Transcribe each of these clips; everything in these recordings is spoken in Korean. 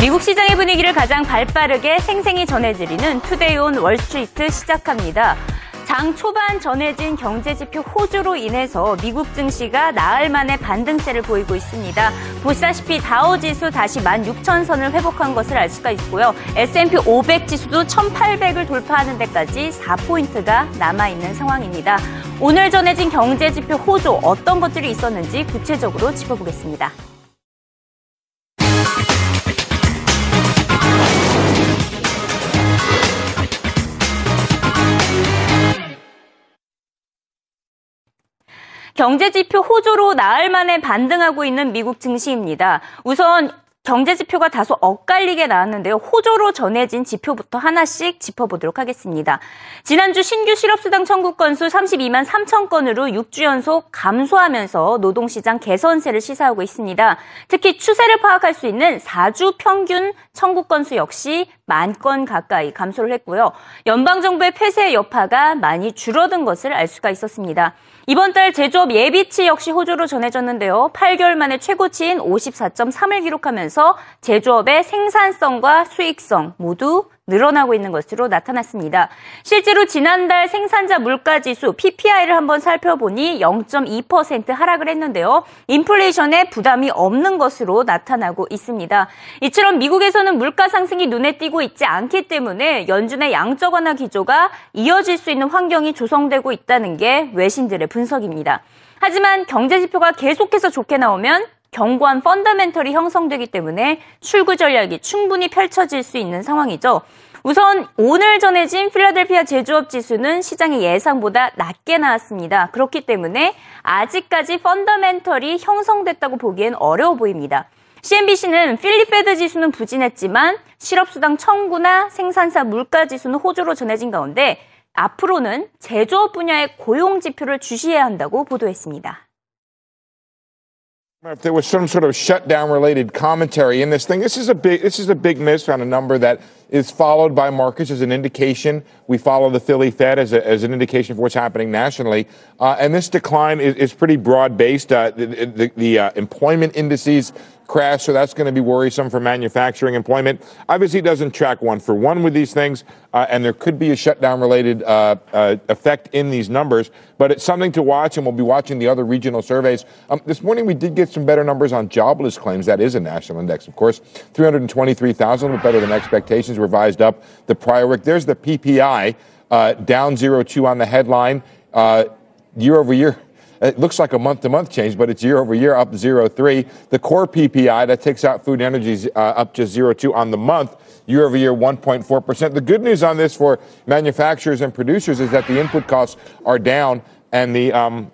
미국 시장의 분위기를 가장 발빠르게 생생히 전해드리는 Today on Wall Street 시작합니다. 장 초반 전해진 경제지표 호조로 인해서 미국 증시가 나흘 만에 반등세를 보이고 있습니다. 보시다시피 다우지수 다시 16,000선을 회복한 것을 알 수가 있고요. S&P 500 지수도 1,800을 돌파하는 데까지 4포인트가 남아있는 상황입니다. 오늘 전해진 경제지표 호조 어떤 것들이 있었는지 구체적으로 짚어보겠습니다. 경제지표 호조로 나흘 만에 반등하고 있는 미국 증시입니다. 우선 경제 지표가 다소 엇갈리게 나왔는데요. 호조로 전해진 지표부터 하나씩 짚어보도록 하겠습니다. 지난주 신규 실업수당 청구 건수 32만 3천 건으로 6주 연속 감소하면서 노동시장 개선세를 시사하고 있습니다. 특히 추세를 파악할 수 있는 4주 평균 청구 건수 역시 만 건 가까이 감소를 했고요. 연방정부의 폐쇄 여파가 많이 줄어든 것을 알 수가 있었습니다. 이번 달 제조업 예비치 역시 호조로 전해졌는데요. 8개월 만에 최고치인 54.3을 기록하면서 제조업의 생산성과 수익성 모두 늘어나고 있는 것으로 나타났습니다. 실제로 지난달 생산자 물가지수 PPI를 한번 살펴보니 0.2% 하락을 했는데요. 인플레이션에 부담이 없는 것으로 나타나고 있습니다. 이처럼 미국에서는 물가 상승이 눈에 띄고 있지 않기 때문에 연준의 양적 완화 기조가 이어질 수 있는 환경이 조성되고 있다는 게 외신들의 분석입니다. 하지만 경제 지표가 계속해서 좋게 나오면 견고한 펀더멘털이 형성되기 때문에 출구 전략이 충분히 펼쳐질 수 있는 상황이죠. 우선 오늘 전해진 필라델피아 제조업 지수는 시장의 예상보다 낮게 나왔습니다. 그렇기 때문에 아직까지 펀더멘털이 형성됐다고 보기엔 어려워 보입니다. CNBC는 필리페드 지수는 부진했지만 실업수당 청구나 생산사 물가 지수는 호조로 전해진 가운데 앞으로는 제조업 분야의 고용 지표를 주시해야 한다고 보도했습니다. If there was some sort of shutdown related commentary in this thing, this is a big this is a big miss on a number that is followed by markets as an indication. We follow the Philly Fed as, a, as an indication for what's happening nationally, uh, and this decline is, is pretty broad based. Uh, the, the, the uh, employment indices crash, so that's going to be worrisome for manufacturing employment. Obviously, it doesn't track one for one with these things, uh, and there could be a shutdown related uh, uh, effect in these numbers, but it's something to watch, and we'll be watching the other regional surveys. Um, this morning, we did get some better numbers on jobless claims. That is a national index, of course. 323,000, better than expectations, revised up the prior week. There's the PPI, uh, down 0.2 on the headline. Uh, year over year, it looks like a month to month change, but it's year over year up 0.3. The core PPI that takes out food and energy is uh, up just 0.2 on the month. Year over year, 1.4%. The good news on this for manufacturers and producers is that the input costs are down and the um,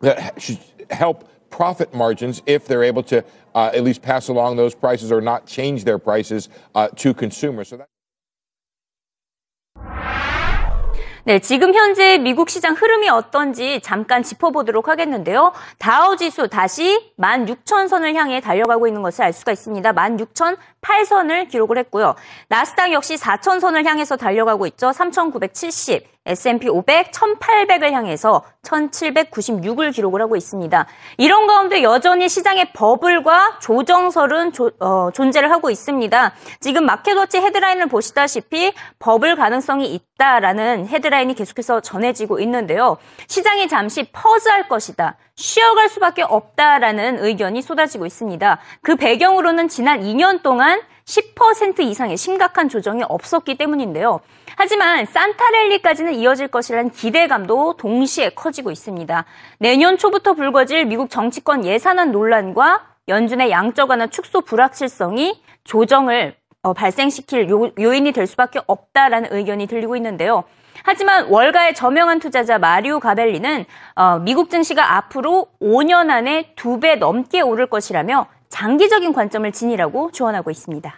that should help profit margins if they're able to uh, at least pass along those prices or not change their prices uh, to consumers. So that- 네, 지금 현재 미국 시장 흐름이 어떤지 잠깐 짚어보도록 하겠는데요. 다우 지수 다시 16,000선을 향해 달려가고 있는 것을 알 수가 있습니다. 16,008선을 기록을 했고요. 나스닥 역시 4,000선을 향해서 달려가고 있죠. 3,970. S&P 500 1800을 향해서 1796을 기록을 하고 있습니다. 이런 가운데 여전히 시장의 버블과 조정설은 조, 어, 존재를 하고 있습니다. 지금 마켓워치 헤드라인을 보시다시피 버블 가능성이 있다라는 헤드라인이 계속해서 전해지고 있는데요. 시장이 잠시 퍼즈할 것이다. 쉬어갈 수밖에 없다라는 의견이 쏟아지고 있습니다. 그 배경으로는 지난 2년 동안 10% 이상의 심각한 조정이 없었기 때문인데요. 하지만 산타랠리까지는 이어질 것이라는 기대감도 동시에 커지고 있습니다. 내년 초부터 불거질 미국 정치권 예산안 논란과 연준의 양적 완화 축소 불확실성이 조정을 어, 발생시킬 요, 요인이 될 수밖에 없다라는 의견이 들리고 있는데요. 하지만 월가의 저명한 투자자 마리오 가벨리는 어, 미국 증시가 앞으로 5년 안에 두 배 넘게 오를 것이라며 장기적인 관점을 지니라고 조언하고 있습니다.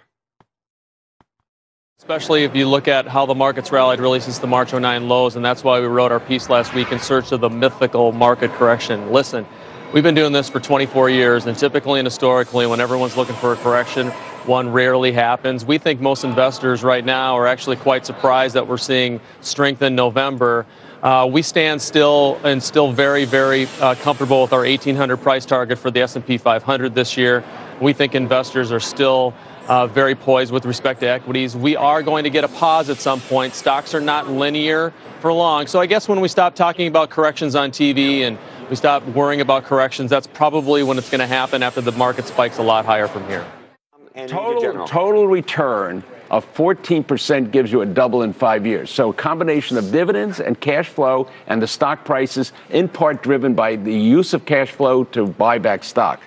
Especially if you look at how the markets rallied really since the March 09 lows, and that's why we wrote our piece last week in search of the mythical market correction. Listen, we've been doing this for 24 years, and typically and historically, when everyone's looking for a correction, one rarely happens. We think most investors right now are actually quite surprised that we're seeing strength in November. uh, we stand still and still very, very uh, comfortable with our 1800 price target for the S&P 500 this year. We think investors are still uh, very poised with respect to equities. We are going to get a pause at some point. Stocks are not linear for long. So I guess when we stop talking about corrections on TV and we stop worrying about corrections, that's probably when it's going to happen after the market spikes a lot higher from here. Total, total return of 14% gives you a double in five years. So a combination of dividends and cash flow and the stock prices, in part driven by the use of cash flow to buy back stock.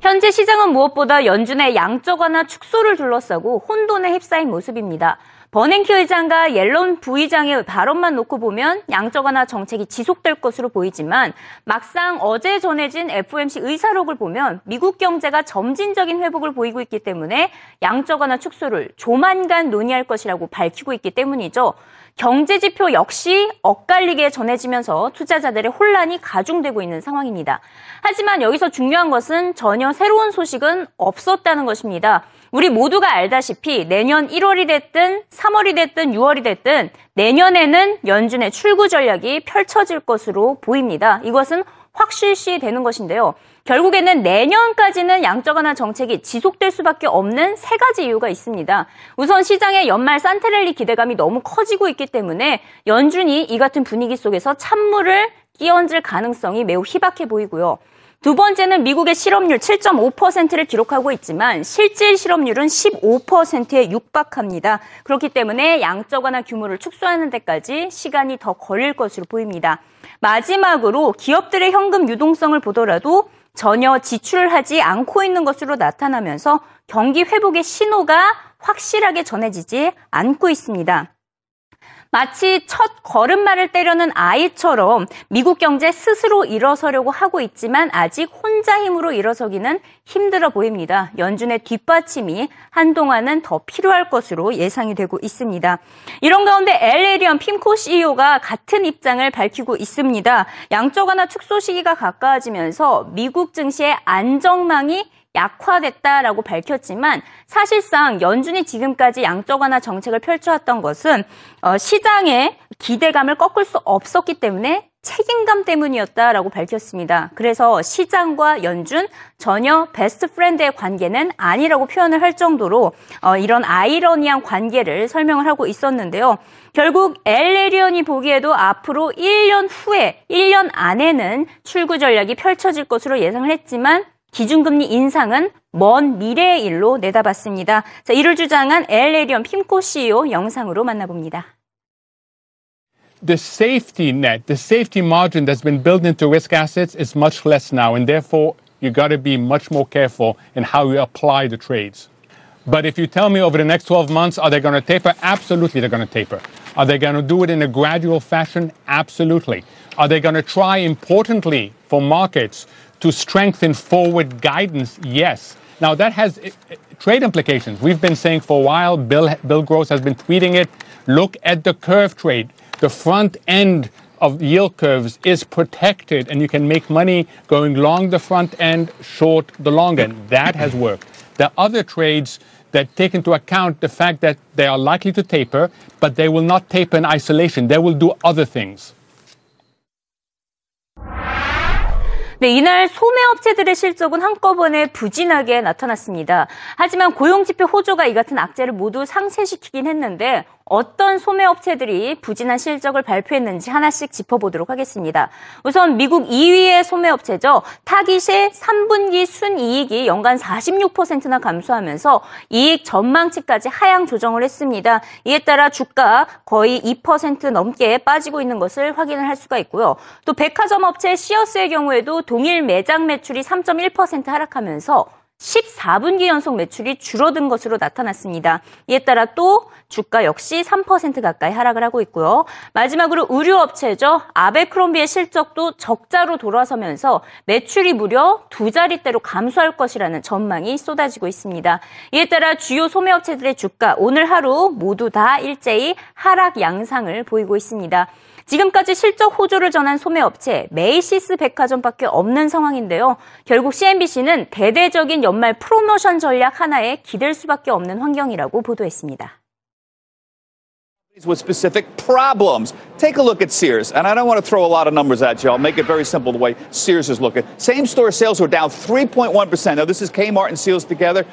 현재 시장은 무엇보다 연준의 양적 완화 축소를 둘러싸고 혼돈에 휩싸인 모습입니다. 버냉키 의장과 옐런 부의장의 발언만 놓고 보면 양적 완화 정책이 지속될 것으로 보이지만 막상 어제 전해진 FOMC 의사록을 보면 미국 경제가 점진적인 회복을 보이고 있기 때문에 양적 완화 축소를 조만간 논의할 것이라고 밝히고 있기 때문이죠. 경제 지표 역시 엇갈리게 전해지면서 투자자들의 혼란이 가중되고 있는 상황입니다. 하지만 여기서 중요한 것은 전혀 새로운 소식은 없었다는 것입니다. 우리 모두가 알다시피 내년 1월이 됐든 3월이 됐든 6월이 됐든 내년에는 연준의 출구 전략이 펼쳐질 것으로 보입니다. 이것은 확실시 되는 것인데요. 결국에는 내년까지는 양적 완화 정책이 지속될 수밖에 없는 세 가지 이유가 있습니다. 우선 시장의 연말 산테랠리 기대감이 너무 커지고 있기 때문에 연준이 이 같은 분위기 속에서 찬물을 끼얹을 가능성이 매우 희박해 보이고요. 두 번째는 미국의 실업률 7.5%를 기록하고 있지만 실질 실업률은 15%에 육박합니다. 그렇기 때문에 양적 완화 규모를 축소하는 데까지 시간이 더 걸릴 것으로 보입니다. 마지막으로 기업들의 현금 유동성을 보더라도 전혀 지출하지 않고 있는 것으로 나타나면서 경기 회복의 신호가 확실하게 전해지지 않고 있습니다. 마치 첫 걸음마를 때려는 아이처럼 미국 경제 스스로 일어서려고 하고 있지만 아직 혼자 힘으로 일어서기는 힘들어 보입니다. 연준의 뒷받침이 한동안은 더 필요할 것으로 예상이 되고 있습니다. 이런 가운데 엘레리언 핌코 CEO가 같은 입장을 밝히고 있습니다. 양적 완화 축소 시기가 가까워지면서 미국 증시의 안정망이 약화됐다라고 밝혔지만 사실상 연준이 지금까지 양적 완화 정책을 펼쳐왔던 것은 어, 시장의 기대감을 꺾을 수 없었기 때문에 책임감 때문이었다라고 밝혔습니다. 그래서 시장과 연준 전혀 best friend의 관계는 아니라고 표현을 할 정도로 어, 이런 아이러니한 관계를 설명을 하고 있었는데요. 결국 엘에리언이 보기에도 앞으로 1년 후에 1년 안에는 출구 전략이 펼쳐질 것으로 예상을 했지만 기준금리 인상은 먼 미래의 일로 내다봤습니다. 자, 이를 주장한 엘에리언 핌코 CEO 영상으로 만나봅니다. The safety net, the safety margin that's been built into risk assets is much less now, and therefore you got to be much more careful in how you apply the trades. But if you tell me over the next 12 months, are they going to taper? Absolutely, they're going to taper. Are they going to do it in a gradual fashion? Absolutely. Are they going to try, importantly, for markets to strengthen forward guidance, yes. Now that has uh, trade implications. We've been saying for a while, Bill, Bill Gross has been tweeting it. Look at the curve trade. The front end of yield curves is protected and you can make money going long the front end, short the long end. That has worked. There are other trades that take into account the fact that they are likely to taper, but they will not taper in isolation. They will do other things. 네, 이날 소매업체들의 실적은 한꺼번에 부진하게 나타났습니다. 하지만 고용지표 호조가 이 같은 악재를 모두 상쇄시키긴 했는데 어떤 소매업체들이 부진한 실적을 발표했는지 하나씩 짚어보도록 하겠습니다. 우선 미국 2위의 소매업체죠. 타깃의 3분기 순이익이 연간 46%나 감소하면서 이익 전망치까지 하향 조정을 했습니다. 이에 따라 주가 거의 2% 넘게 빠지고 있는 것을 확인을 할 수가 있고요. 또 백화점 업체 시어스의 경우에도 동일 매장 매출이 3.1% 하락하면서 14분기 연속 매출이 줄어든 것으로 나타났습니다. 이에 따라 또 주가 역시 3% 가까이 하락을 하고 있고요. 마지막으로 의류업체죠. 아베크롬비의 실적도 적자로 돌아서면서 매출이 무려 두 자릿대로 감소할 것이라는 전망이 쏟아지고 있습니다. 이에 따라 주요 소매업체들의 주가 오늘 하루 모두 다 일제히 하락 양상을 보이고 있습니다. 지금까지 실적 호조를 전한 소매업체 메이시스 백화점밖에 없는 상황인데요. 결국 CNBC는 대대적인 연말 프로모션 전략 하나에 기댈 수밖에 없는 환경이라고 보도했습니다. with specific problems. Take a look at Sears, and I don't want to throw a lot of numbers at you. I'll make it very simple the way Sears is looking. Same store sales were down 3.1%. Now, this is Kmart and Sears together.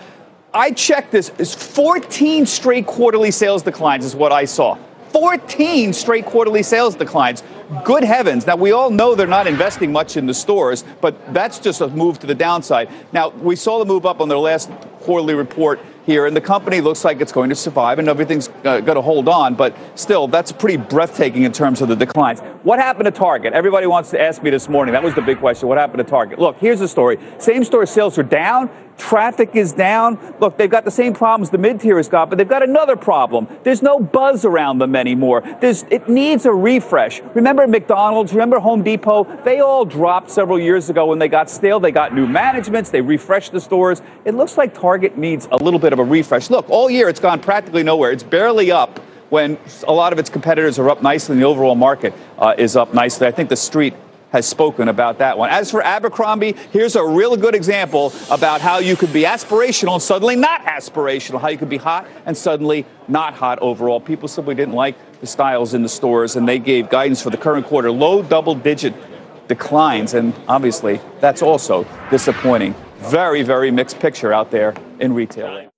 I checked this. It's 14 straight quarterly sales declines, is what I saw. 14 straight quarterly sales declines. Good heavens. Now, we all know they're not investing much in the stores, but that's just a move to the downside. Now, we saw the move up on their last quarterly report here, and the company looks like it's going to survive and everything's uh, going to hold on. But still, that's pretty breathtaking in terms of the declines. What happened to Target? Everybody wants to ask me this morning. That was the big question. What happened to Target? Look, here's the story. Same store sales are down. Traffic is down. Look, they've got the same problems the mid tier has got, but they've got another problem. There's no buzz around them anymore. There's, it needs a refresh. Remember McDonald's? Remember Home Depot? They all dropped several years ago when they got stale. They got new managements. They refreshed the stores. It looks like Target needs a little bit of a refresh. Look, all year it's gone practically nowhere. It's barely up when a lot of its competitors are up nicely and the overall market uh, is up nicely. I think the street has spoken about that one. As for Abercrombie, here's a real good example about how you could be aspirational and suddenly not aspirational, how you could be hot and suddenly not hot overall. People simply didn't like the styles in the stores, and they gave guidance for the current quarter low double digit declines, and obviously that's also disappointing. Very, very mixed picture out there in retail.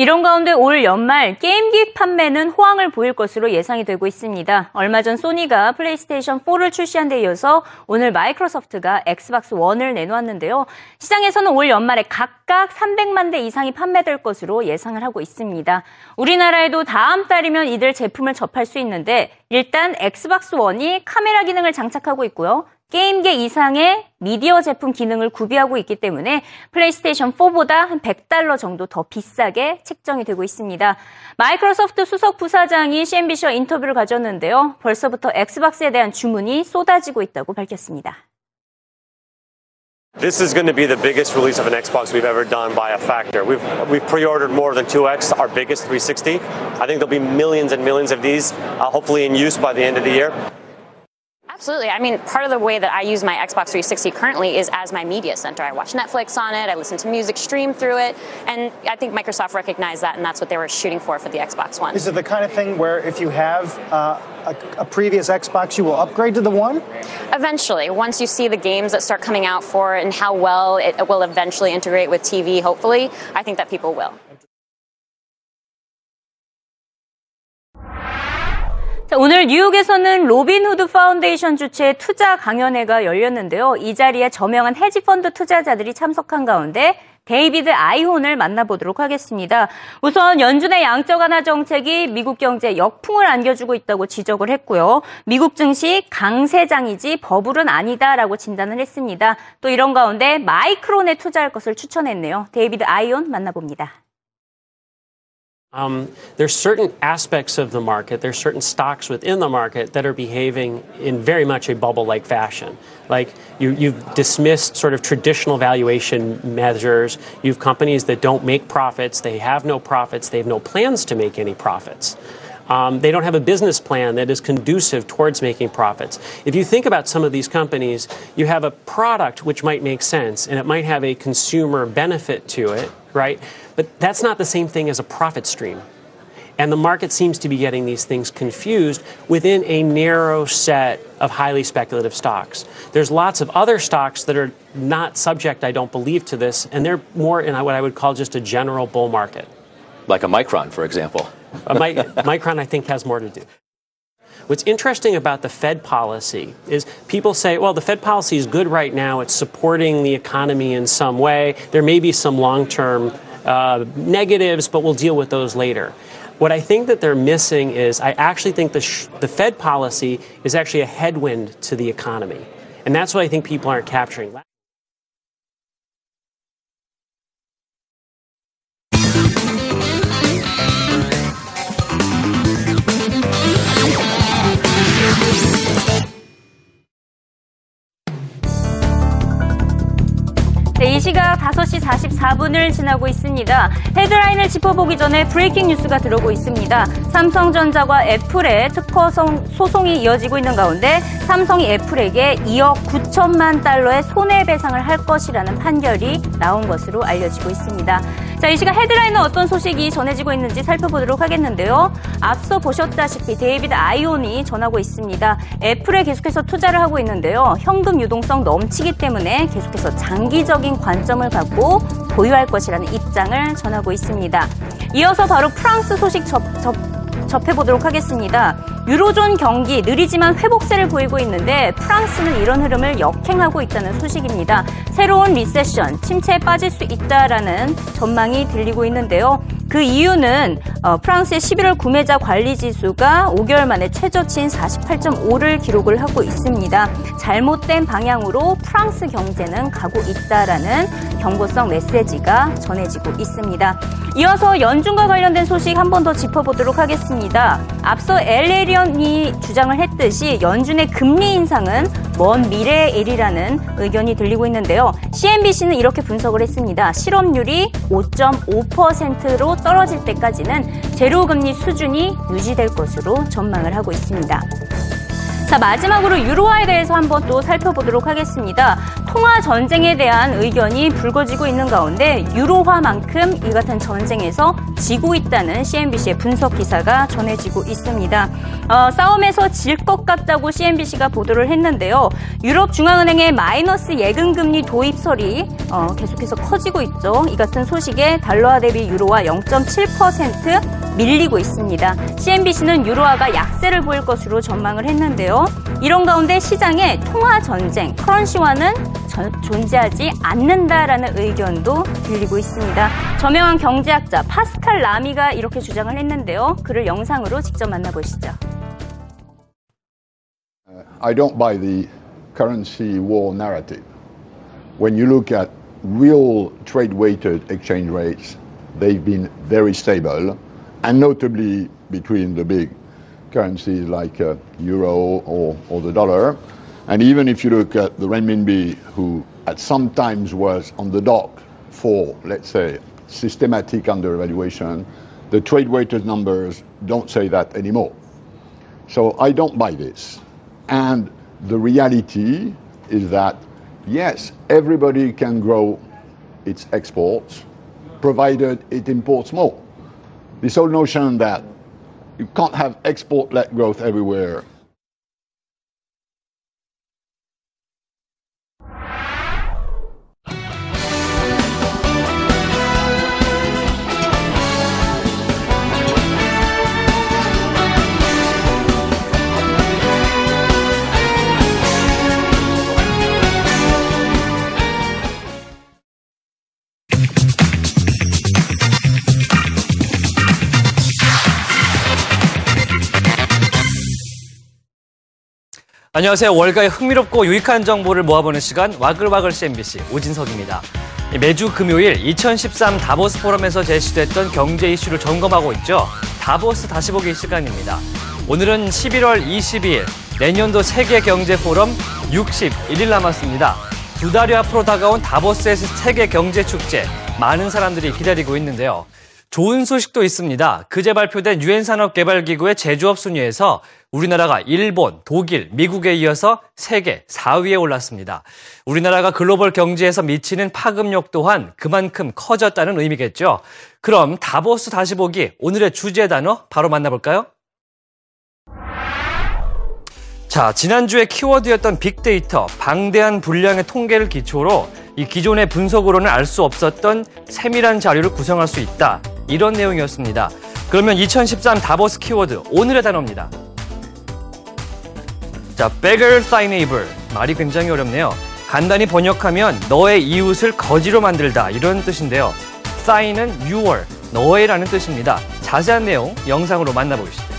이런 가운데 올 연말 게임기 판매는 호황을 보일 것으로 예상이 되고 있습니다. 얼마 전 소니가 플레이스테이션 4를 출시한 데 이어서 오늘 마이크로소프트가 엑스박스 1을 내놓았는데요. 시장에서는 올 연말에 각각 300만 대 이상이 판매될 것으로 예상을 하고 있습니다. 우리나라에도 다음 달이면 이들 제품을 접할 수 있는데 일단 엑스박스 1이 카메라 기능을 장착하고 있고요. 게임기 이상의 미디어 제품 기능을 구비하고 있기 때문에 플레이스테이션 4보다 한 100달러 정도 더 비싸게 책정이 되고 있습니다. 마이크로소프트 수석 부사장이 CNBC와 인터뷰를 가졌는데요. 벌써부터 엑스박스에 대한 주문이 쏟아지고 있다고 밝혔습니다. This is going to be the biggest release of an Xbox we've ever done by a factor. We've we've pre-ordered more than 2x our biggest 360. I think there'll be millions and millions of these, uh, hopefully in use by the end of the year. Absolutely. I mean, part of the way that I use my Xbox 360 currently is as my media center. I watch Netflix on it, I listen to music, stream through it, and I think Microsoft recognized that, and that's what they were shooting for for the Xbox One. Is it the kind of thing where if you have uh, a, a, previous Xbox, you will upgrade to the One? Eventually, once you see the games that start coming out for it and how well it will eventually integrate with TV, hopefully, I think that people will. 자, 오늘 뉴욕에서는 로빈후드 파운데이션 주최 투자 강연회가 열렸는데요. 이 자리에 저명한 헤지펀드 투자자들이 참석한 가운데 데이비드 아이혼을 만나보도록 하겠습니다. 우선 연준의 양적 완화 정책이 미국 경제에 역풍을 안겨주고 있다고 지적을 했고요. 미국 증시 강세장이지 버블은 아니다라고 진단을 했습니다. 또 이런 가운데 마이크론에 투자할 것을 추천했네요. 데이비드 아이혼 만나봅니다. Um, there's certain aspects of the market, there's certain stocks within the market that are behaving in very much a bubble-like fashion. Like you, you've dismissed sort of traditional valuation measures. You have companies that don't make profits. They have no profits. They have no plans to make any profits. Um, they don't have a business plan that is conducive towards making profits. If you think about some of these companies, you have a product which might make sense and it might have a consumer benefit to it, right? But that's not the same thing as a profit stream. And the market seems to be getting these things confused within a narrow set of highly speculative stocks. There's lots of other stocks that are not subject, I don't believe, to this, and they're more in what I would call just a general bull market. Like a Micron, for example. My, Micron, I think, has more to do. What's interesting about the Fed policy is people say, well, the Fed policy is good right now. It's supporting the economy in some way. There may be some long term uh, negatives, but we'll deal with those later. What I think that they're missing is I actually think the, sh- the Fed policy is actually a headwind to the economy. And that's what I think people aren't capturing. 네, 이 시각 5시 44분을 지나고 있습니다. 헤드라인을 짚어보기 전에 breaking news가 들어오고 있습니다. 삼성전자와 애플의 특허 소송이 이어지고 있는 가운데 삼성이 애플에게 2억 9천만 달러의 손해배상을 할 것이라는 판결이 나온 것으로 알려지고 있습니다. 자, 이 시간 헤드라인은 어떤 소식이 전해지고 있는지 살펴보도록 하겠는데요. 앞서 보셨다시피 데이비드 아인혼이 전하고 있습니다. 애플에 계속해서 투자를 하고 있는데요. 현금 유동성 넘치기 때문에 계속해서 장기적인 관점을 갖고 보유할 것이라는 입장을 전하고 있습니다. 이어서 바로 프랑스 소식 접, 접 접해보도록 하겠습니다. 유로존 경기 느리지만 회복세를 보이고 있는데 프랑스는 이런 흐름을 역행하고 있다는 소식입니다. 새로운 리세션, 침체에 빠질 수 있다라는 전망이 들리고 있는데요. 그 이유는 어, 프랑스의 11월 구매자 관리 지수가 5개월 만에 최저치인 48.5를 기록을 하고 있습니다. 잘못된 방향으로 프랑스 경제는 가고 있다라는 경고성 메시지가 전해지고 있습니다. 이어서 연준과 관련된 소식 한 번 더 짚어보도록 하겠습니다. 앞서 엘레리언이 주장을 했듯이 연준의 금리 인상은 먼 미래의 일이라는 의견이 들리고 있는데요. CNBC는 이렇게 분석을 했습니다. 실업률이 5.5%로 떨어질 때까지는 제로금리 수준이 유지될 것으로 전망을 하고 있습니다. 자, 마지막으로 유로화에 대해서 한번 또 살펴보도록 하겠습니다. 통화 전쟁에 대한 의견이 불거지고 있는 가운데 유로화만큼 이 같은 전쟁에서 지고 있다는 CNBC의 분석 기사가 전해지고 있습니다. 어, 싸움에서 질 것 같다고 CNBC가 보도를 했는데요. 유럽 중앙은행의 마이너스 예금금리 도입설이 어, 계속해서 커지고 있죠. 이 같은 소식에 달러화 대비 유로화 0.7% 밀리고 있습니다. CNBC는 유로화가 약세를 보일 것으로 전망을 했는데요. 이런 가운데 시장에 통화 전쟁, 커런시화는 존재하지 않는다라는 의견도 들리고 있습니다. 저명한 경제학자 파스칼 라미가 이렇게 주장을 했는데요. 그를 영상으로 직접 만나보시죠. I don't buy the currency war narrative. When you look at real trade weighted exchange rates, they've been very stable. and notably between the big currencies like uh, euro or, or the dollar. And even if you look at the renminbi, who at some times was on the dock for, let's say, systematic undervaluation, the trade weighted numbers don't say that anymore. So I don't buy this. And the reality is that, yes, everybody can grow its exports, provided it imports more. This whole notion that you can't have export-led growth everywhere 안녕하세요. 월가의 흥미롭고 유익한 정보를 모아보는 시간 와글와글 CNBC 오진석입니다. 매주 금요일 2013 다보스 포럼에서 제시됐던 경제 이슈를 점검하고 있죠. 다보스 다시 보기 시간입니다. 오늘은 11월 22일 내년도 세계 경제 포럼 61일 남았습니다. 두 달여 앞으로 다가온 다보스에서 세계 경제 축제 많은 사람들이 기다리고 있는데요. 좋은 소식도 있습니다. 그제 발표된 유엔 산업개발기구의 제조업 순위에서 우리나라가 일본, 독일, 미국에 이어서 세계 4위에 올랐습니다. 우리나라가 글로벌 경제에서 미치는 파급력 또한 그만큼 커졌다는 의미겠죠. 그럼 다보스 다시 보기 오늘의 주제 단어 바로 만나볼까요? 자, 지난주에 키워드였던 빅데이터, 방대한 분량의 통계를 기초로 이 기존의 분석으로는 알 수 없었던 세밀한 자료를 구성할 수 있다. 이런 내용이었습니다. 그러면 2013 다보스 키워드 오늘의 단어입니다. 자, beggar thy neighbor. 말이 굉장히 어렵네요. 간단히 번역하면 너의 이웃을 거지로 만들다 이런 뜻인데요. thy는 your, 너의라는 뜻입니다. 자세한 내용 영상으로 만나보시죠.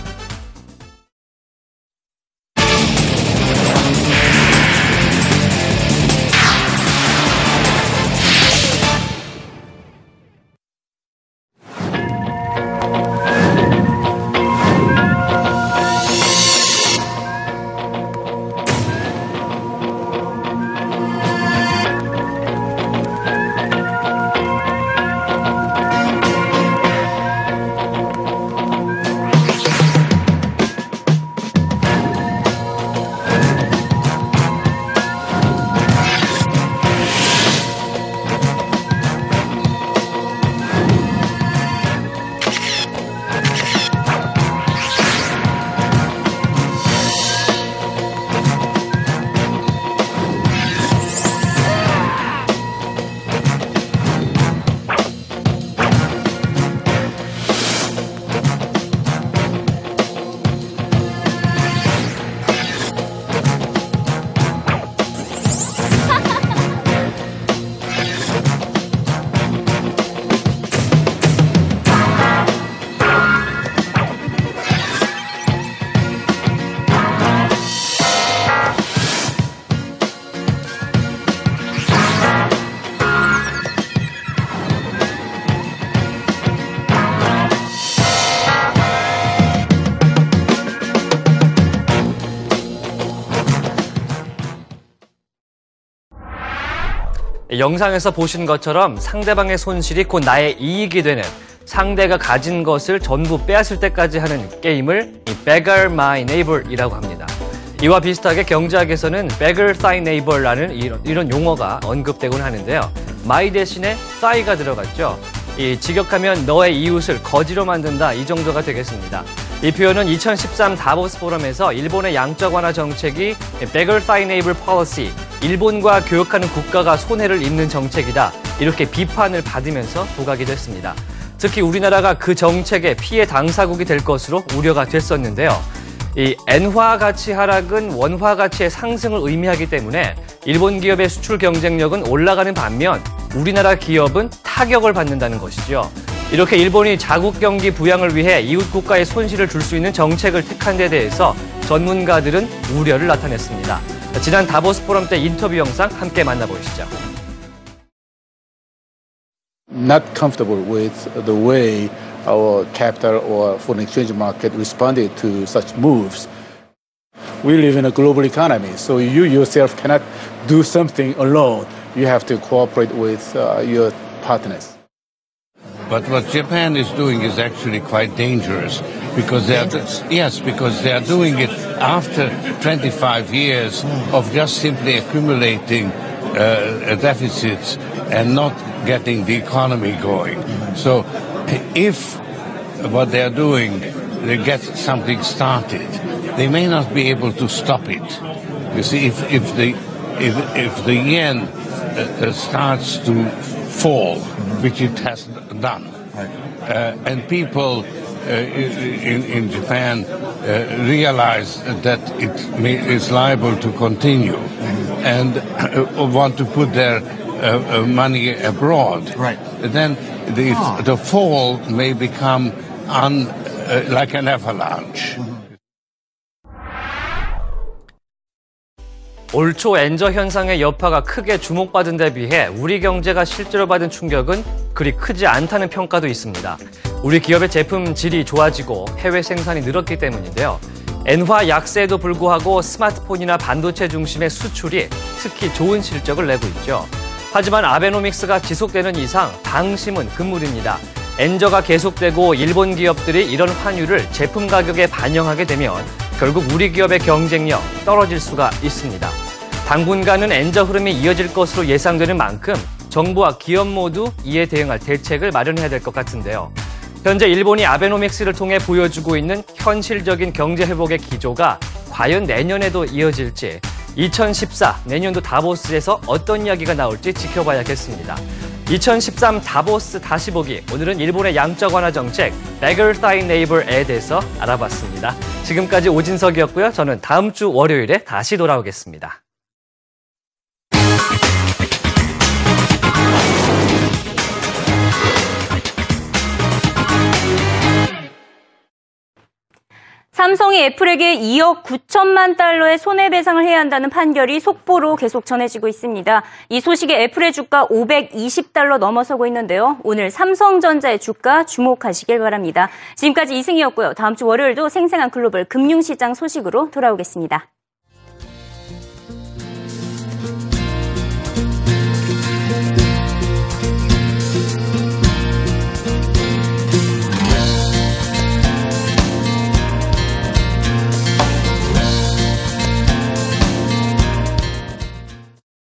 영상에서 보신 것처럼 상대방의 손실이 곧 나의 이익이 되는 상대가 가진 것을 전부 빼앗을 때까지 하는 게임을 beggar my neighbor이라고 합니다. 이와 비슷하게 경제학에서는 beggar thy neighbor라는 이런, 이런 용어가 언급되곤 하는데요. my 대신에 thy가 들어갔죠. 이 직역하면 너의 이웃을 거지로 만든다 이 정도가 되겠습니다. 이 표현은 2013 다보스 포럼에서 일본의 양적 완화 정책이 beggar thy neighbor policy, 일본과 교역하는 국가가 손해를 입는 정책이다. 이렇게 비판을 받으면서 부각이 됐습니다. 특히 우리나라가 그 정책의 피해 당사국이 될 것으로 우려가 됐었는데요. 이 엔화 가치 하락은 원화 가치의 상승을 의미하기 때문에 일본 기업의 수출 경쟁력은 올라가는 반면 우리나라 기업은 타격을 받는다는 것이죠. 이렇게 일본이 자국 경기 부양을 위해 이웃 국가에 손실을 줄 수 있는 정책을 택한 데 대해서 전문가들은 우려를 나타냈습니다. 지난 다보스 포럼 때 인터뷰 영상 함께 만나보시죠. Not comfortable with the way our capital or foreign exchange market responded to such moves. We live in a global economy, so you yourself cannot do something alone. You have to cooperate with uh, your partners. But what Japan is doing is actually quite dangerous because they are yes because they are doing it after 25 years of just simply accumulating uh, deficits and not getting the economy going. So if what they are doing, they get something started, they may not be able to stop it. You see, if, if the if, if the yen uh, uh starts to fall, which it has done, uh, and people uh, in, in Japan uh, realize that it may, is liable to continue and uh, want to put their money abroad, right. then the, oh. the fall may become un, uh, like an avalanche. 올 초 엔저 현상의 여파가 크게 주목받은 데 비해 우리 경제가 실제로 받은 충격은 그리 크지 않다는 평가도 있습니다. 우리 기업의 제품 질이 좋아지고 해외 생산이 늘었기 때문인데요. 엔화 약세에도 불구하고 스마트폰이나 반도체 중심의 수출이 특히 좋은 실적을 내고 있죠. 하지만 아베노믹스가 지속되는 이상 방심은 금물입니다. 엔저가 계속되고 일본 기업들이 이런 환율을 제품 가격에 반영하게 되면 결국 우리 기업의 경쟁력 떨어질 수가 있습니다. 당분간은 엔저 흐름이 이어질 것으로 예상되는 만큼 정부와 기업 모두 이에 대응할 대책을 마련해야 될 것 같은데요. 현재 일본이 아베노믹스를 통해 보여주고 있는 현실적인 경제 회복의 기조가 과연 내년에도 이어질지 2014 내년도 다보스에서 어떤 이야기가 나올지 지켜봐야겠습니다. 2013 다보스 다시 보기 오늘은 일본의 양적 완화 정책 Thy Neighbor에 대해서 알아봤습니다. 지금까지 오진석이었고요. 저는 다음 주 월요일에 다시 돌아오겠습니다. 삼성이 애플에게 2억 9천만 달러의 손해배상을 해야 한다는 판결이 속보로 계속 전해지고 있습니다. 이 소식에 애플의 주가 520달러 넘어서고 있는데요. 오늘 삼성전자의 주가 주목하시길 바랍니다. 지금까지 이승이었고요. 다음 주 월요일도 생생한 글로벌 금융시장 소식으로 돌아오겠습니다.